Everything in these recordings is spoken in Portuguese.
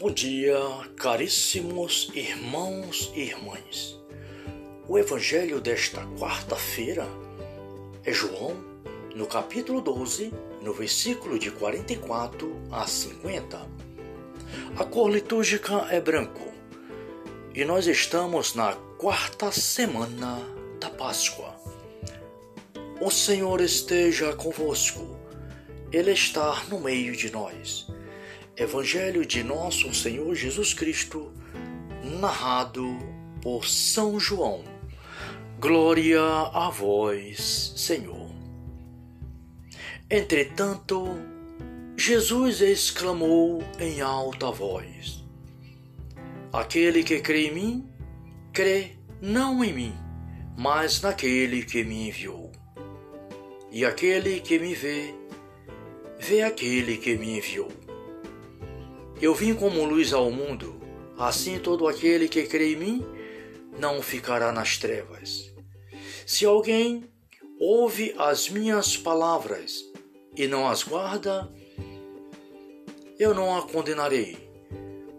Bom dia, caríssimos irmãos e irmãs. O evangelho desta quarta-feira é João, no capítulo 12, no versículo de 44 a 50. A cor litúrgica é branco e nós estamos na quarta semana da Páscoa. O Senhor esteja convosco, Ele está no meio de nós Evangelho de Nosso Senhor Jesus Cristo, narrado por São João. Glória a vós, Senhor. Entretanto, Jesus exclamou em alta voz: Aquele que crê em mim, crê não em mim, mas naquele que me enviou. E aquele que me vê, vê aquele que me enviou. Eu vim como luz ao mundo, assim todo aquele que crê em mim não ficará nas trevas. Se alguém ouve as minhas palavras e não as guarda, eu não a condenarei,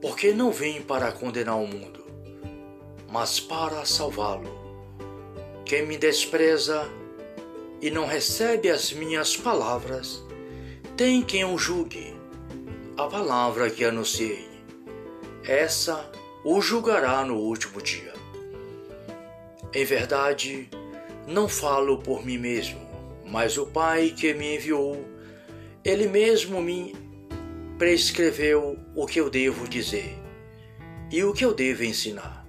porque não vim para condenar o mundo, mas para salvá-lo. Quem me despreza e não recebe as minhas palavras, tem quem o julgue a palavra que anunciei. Essa o julgará no último dia. Em verdade, não falo por mim mesmo, mas o Pai que me enviou, ele mesmo me prescreveu o que eu devo dizer e o que eu devo ensinar.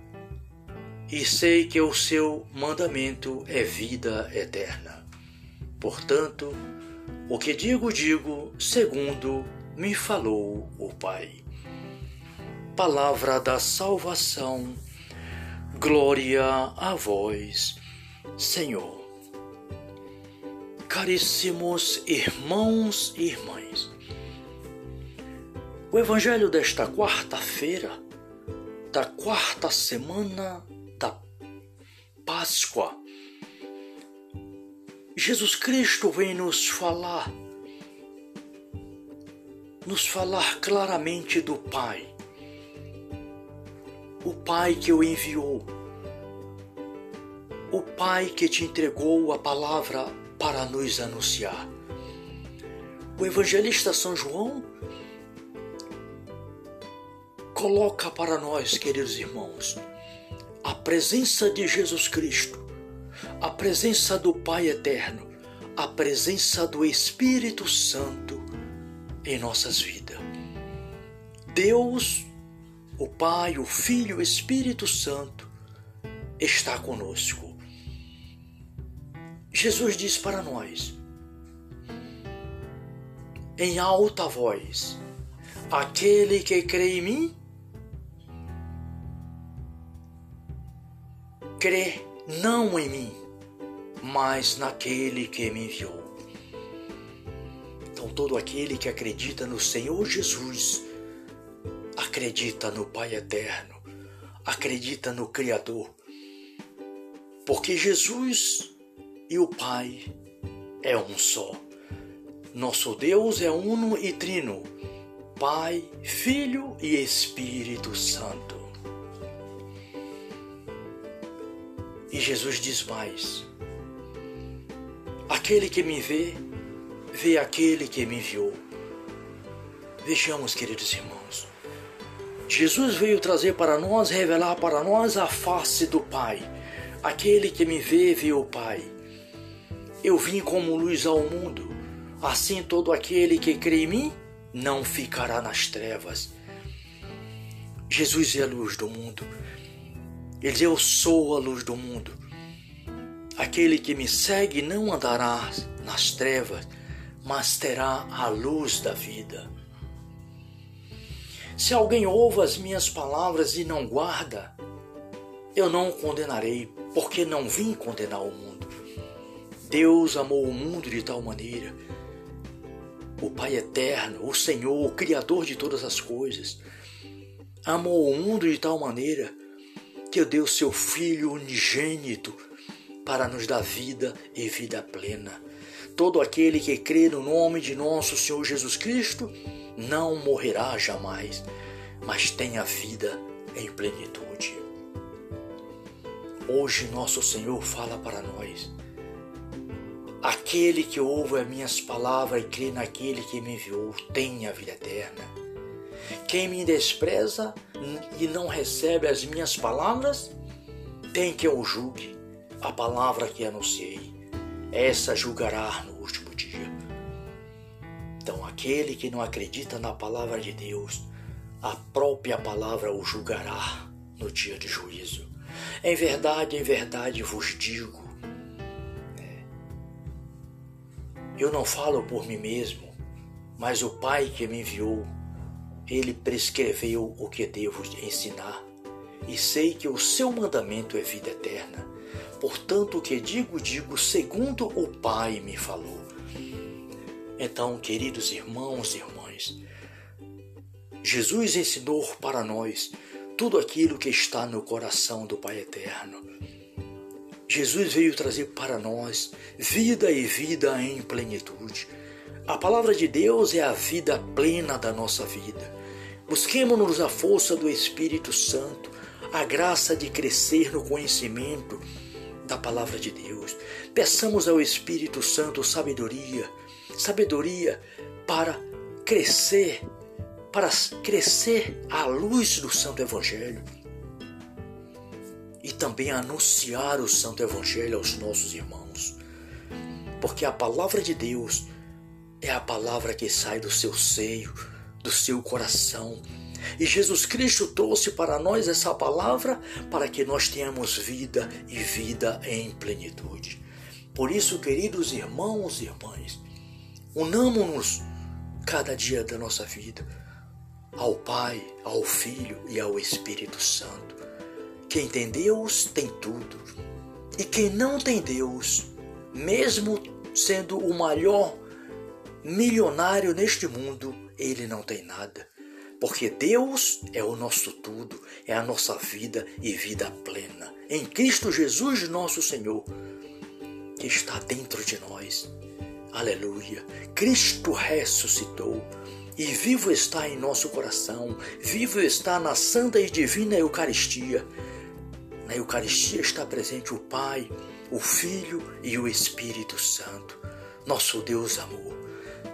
E sei que o seu mandamento é vida eterna. Portanto, o que digo, digo segundo me falou o Pai. Palavra da salvação, glória a vós, Senhor. Caríssimos irmãos e irmãs, o Evangelho desta quarta-feira, da quarta semana da Páscoa, Jesus Cristo vem nos falar nos falar claramente do Pai. O Pai que o enviou. O Pai que te entregou a palavra para nos anunciar. O evangelista São João coloca para nós, queridos irmãos, a presença de Jesus Cristo, a presença do Pai eterno, a presença do Espírito Santo em nossas vidas. Deus, o Pai, o Filho, o Espírito Santo está conosco. Jesus diz para nós, em alta voz: Aquele que crê em mim, crê não em mim, mas naquele que me enviou. Então, todo aquele que acredita no Senhor Jesus, acredita no Pai Eterno, acredita no Criador, porque Jesus e o Pai é um só. Nosso Deus é uno e trino, Pai, Filho e Espírito Santo. E Jesus diz mais: Aquele que me vê, vê aquele que me enviou. Vejamos, queridos irmãos. Jesus veio trazer para nós, revelar para nós a face do Pai. Aquele que me vê, vê o Pai. Eu vim como luz ao mundo, assim todo aquele que crê em mim não ficará nas trevas. Jesus é a luz do mundo. Ele diz: Eu sou a luz do mundo. Aquele que me segue não andará nas trevas, mas terá a luz da vida. Se alguém ouve as minhas palavras e não guarda, eu não o condenarei, porque não vim condenar o mundo. Deus amou o mundo de tal maneira, o Pai eterno, o Senhor, o Criador de todas as coisas, amou o mundo de tal maneira que deu seu Filho unigênito para nos dar vida e vida plena. Todo aquele que crê no nome de nosso Senhor Jesus Cristo não morrerá jamais, mas tenha vida em plenitude. Hoje nosso Senhor fala para nós: Aquele que ouve as minhas palavras e crê naquele que me enviou tem a vida eterna. Quem me despreza e não recebe as minhas palavras, tem que eu julgue a palavra que anunciei. Essa julgará no último dia. Então, aquele que não acredita na palavra de Deus, a própria palavra o julgará no dia de juízo. Em verdade, em verdade vos digo, né, eu não falo por mim mesmo, mas o Pai que me enviou, ele prescreveu o que devo ensinar, e sei que o seu mandamento é vida eterna. Portanto, o que digo, digo segundo o Pai me falou. Então, queridos irmãos e irmãs, Jesus ensinou para nós tudo aquilo que está no coração do Pai Eterno. Jesus veio trazer para nós vida e vida em plenitude. A palavra de Deus é a vida plena da nossa vida. Busquemos-nos a força do Espírito Santo, a graça de crescer no conhecimento da palavra de Deus. Peçamos ao Espírito Santo sabedoria, sabedoria para crescer para crescer à luz do Santo Evangelho e também anunciar o Santo Evangelho aos nossos irmãos. Porque a palavra de Deus é a palavra que sai do seu seio, do seu coração. E Jesus Cristo trouxe para nós essa palavra para que nós tenhamos vida e vida em plenitude. Por isso, queridos irmãos e irmãs, unamos-nos cada dia da nossa vida ao Pai, ao Filho e ao Espírito Santo. Quem tem Deus tem tudo. E quem não tem Deus, mesmo sendo o maior milionário neste mundo, ele não tem nada. Porque Deus é o nosso tudo, é a nossa vida e vida plena. Em Cristo Jesus, nosso Senhor, que está dentro de nós. Aleluia. Cristo ressuscitou e vivo está em nosso coração, vivo está na santa e divina Eucaristia. Na Eucaristia está presente o Pai, o Filho e o Espírito Santo, nosso Deus amor.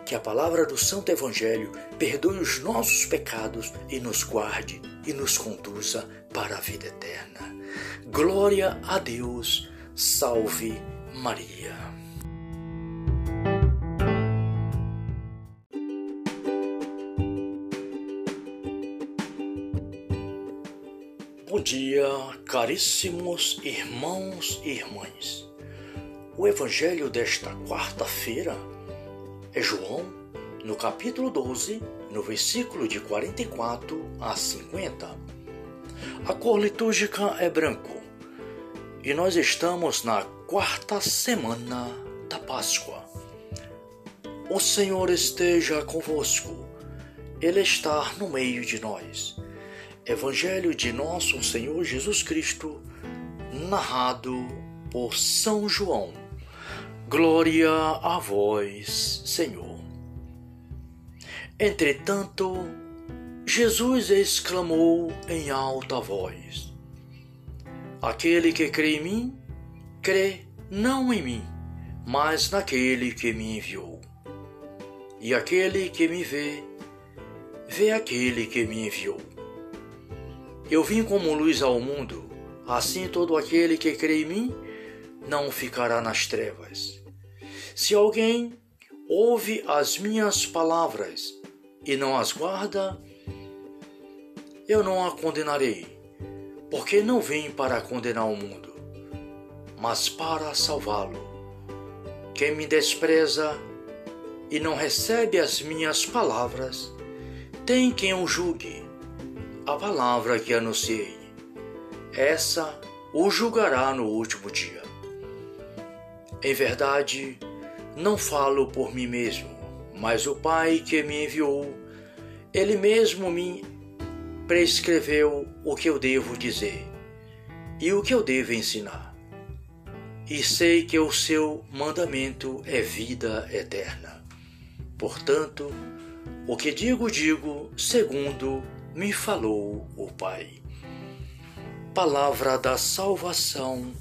Que a palavra do Santo Evangelho perdoe os nossos pecados e nos guarde e nos conduza para a vida eterna. Glória a Deus, salve Maria. Bom dia, caríssimos irmãos e irmãs. O evangelho desta quarta-feira é João, no capítulo 12, no versículo de 44 a 50. A cor litúrgica é branco e nós estamos na quarta semana da Páscoa. O Senhor esteja convosco, Ele está no meio de nós Evangelho de Nosso Senhor Jesus Cristo, narrado por São João. Glória a vós, Senhor. Entretanto, Jesus exclamou em alta voz: Aquele que crê em mim, crê não em mim, mas naquele que me enviou. E aquele que me vê, vê aquele que me enviou. Eu vim como luz ao mundo, assim todo aquele que crê em mim não ficará nas trevas. Se alguém ouve as minhas palavras e não as guarda, eu não a condenarei, porque não vim para condenar o mundo, mas para salvá-lo. Quem me despreza e não recebe as minhas palavras, tem quem o julgue a palavra que anunciei. Essa o julgará no último dia. Em verdade, não falo por mim mesmo, mas o Pai que me enviou, ele mesmo me prescreveu o que eu devo dizer e o que eu devo ensinar. E sei que o seu mandamento é vida eterna. Portanto, o que digo, digo segundo me falou o Pai. Palavra da salvação,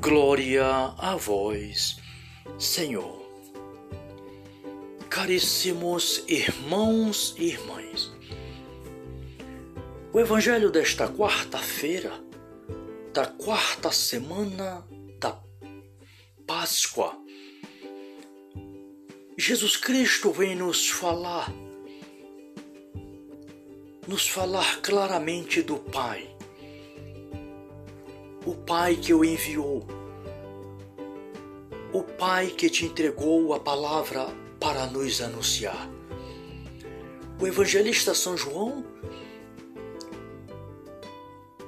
glória a vós, Senhor. Caríssimos irmãos e irmãs, o Evangelho desta quarta-feira, da quarta semana da Páscoa, Jesus Cristo vem nos falar nos falar claramente do Pai. O Pai que o enviou. O Pai que te entregou a palavra para nos anunciar. O evangelista São João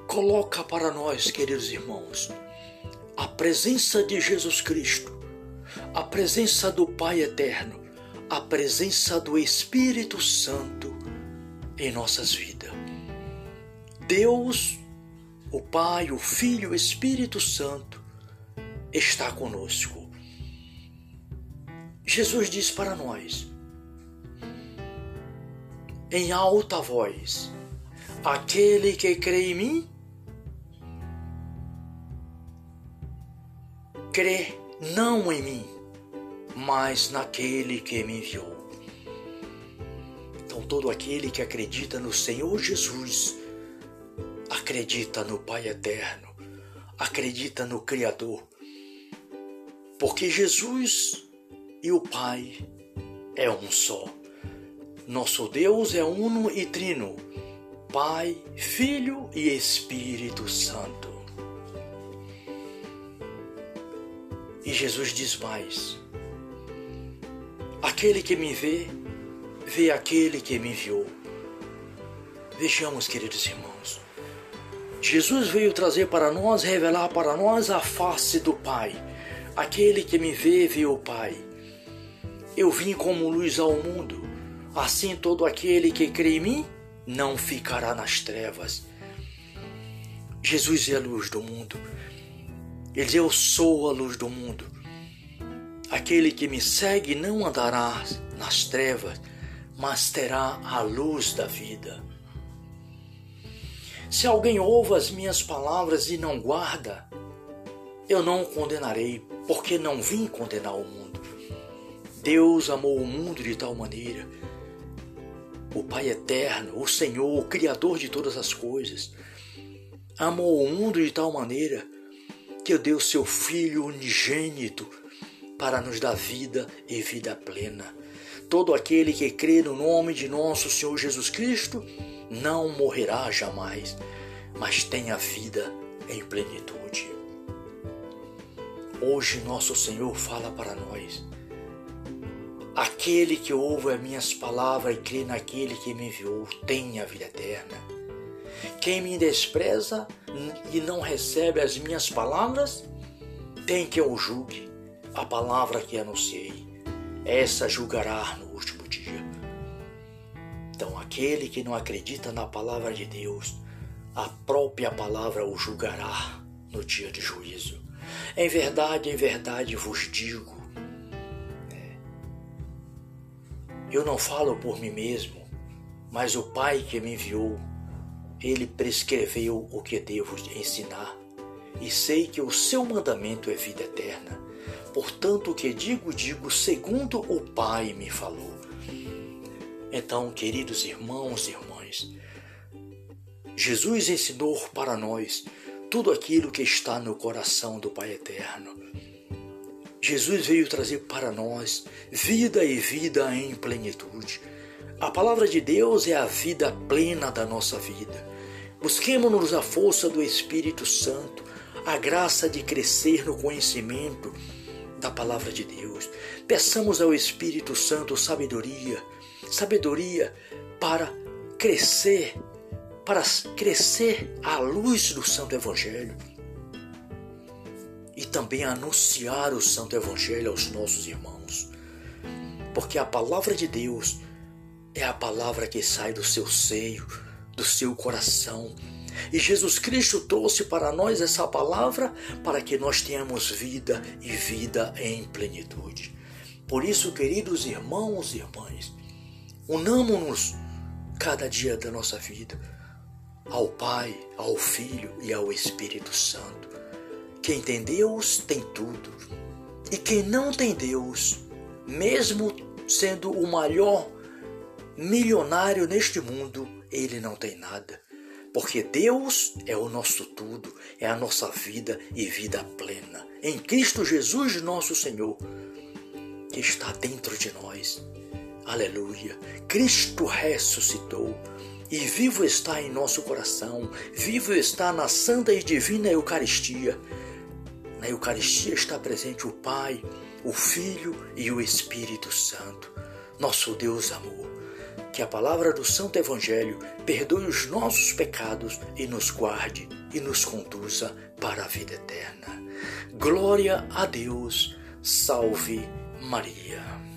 coloca para nós, queridos irmãos, a presença de Jesus Cristo, a presença do Pai eterno, a presença do Espírito Santo em nossas vidas. Deus, o Pai, o Filho, o Espírito Santo está conosco. Jesus diz para nós, em alta voz: Aquele que crê em mim, crê não em mim, mas naquele que me enviou. Então, todo aquele que acredita no Senhor Jesus, acredita no Pai Eterno, acredita no Criador. Porque Jesus e o Pai é um só. Nosso Deus é uno e trino, Pai, Filho e Espírito Santo. E Jesus diz mais: Aquele que me vê, vê aquele que me enviou. Vejamos, queridos irmãos. Jesus veio trazer para nós, revelar para nós a face do Pai. Aquele que me vê, vê o Pai. Eu vim como luz ao mundo, assim todo aquele que crê em mim não ficará nas trevas. Jesus é a luz do mundo. Ele diz: Eu sou a luz do mundo. Aquele que me segue não andará nas trevas, mas terá a luz da vida. Se alguém ouve as minhas palavras e não guarda, eu não o condenarei, porque não vim condenar o mundo. Deus amou o mundo de tal maneira, o Pai eterno, o Senhor, o Criador de todas as coisas, amou o mundo de tal maneira que deu seu Filho unigênito para nos dar vida e vida plena. Todo aquele que crê no nome de nosso Senhor Jesus Cristo não morrerá jamais, mas tem a vida em plenitude. Hoje nosso Senhor fala para nós: Aquele que ouve as minhas palavras e crê naquele que me enviou tem a vida eterna. Quem me despreza e não recebe as minhas palavras, tem que eu julgue a palavra que anunciei essa julgará no último dia. Então, aquele que não acredita na palavra de Deus, a própria palavra o julgará no dia de juízo. Em verdade, em verdade vos digo, né, eu não falo por mim mesmo, mas o Pai que me enviou, ele prescreveu o que devo ensinar, e sei que o seu mandamento é vida eterna. Portanto, o que digo, digo segundo o Pai me falou. Então, queridos irmãos e irmãs, Jesus ensinou para nós tudo aquilo que está no coração do Pai Eterno. Jesus veio trazer para nós vida e vida em plenitude. A palavra de Deus é a vida plena da nossa vida. Busquemos-nos a força do Espírito Santo, a graça de crescer no conhecimento da palavra de Deus. Peçamos ao Espírito Santo sabedoria, sabedoria para crescer, para crescer à luz do Santo Evangelho e também anunciar o Santo Evangelho aos nossos irmãos. Porque a palavra de Deus é a palavra que sai do seu seio, do seu coração, e Jesus Cristo trouxe para nós essa palavra para que nós tenhamos vida e vida em plenitude. Por isso, queridos irmãos e irmãs, unamos-nos cada dia da nossa vida ao Pai, ao Filho e ao Espírito Santo. Quem tem Deus tem tudo. E quem não tem Deus, mesmo sendo o maior milionário neste mundo, ele não tem nada. Porque Deus é o nosso tudo, é a nossa vida e vida plena. Em Cristo Jesus, nosso Senhor, que está dentro de nós. Aleluia. Cristo ressuscitou e vivo está em nosso coração, vivo está na santa e divina Eucaristia. Na Eucaristia está presente o Pai, o Filho e o Espírito Santo, nosso Deus amor. Que a palavra do Santo Evangelho perdoe os nossos pecados e nos guarde e nos conduza para a vida eterna. Glória a Deus, salve Maria.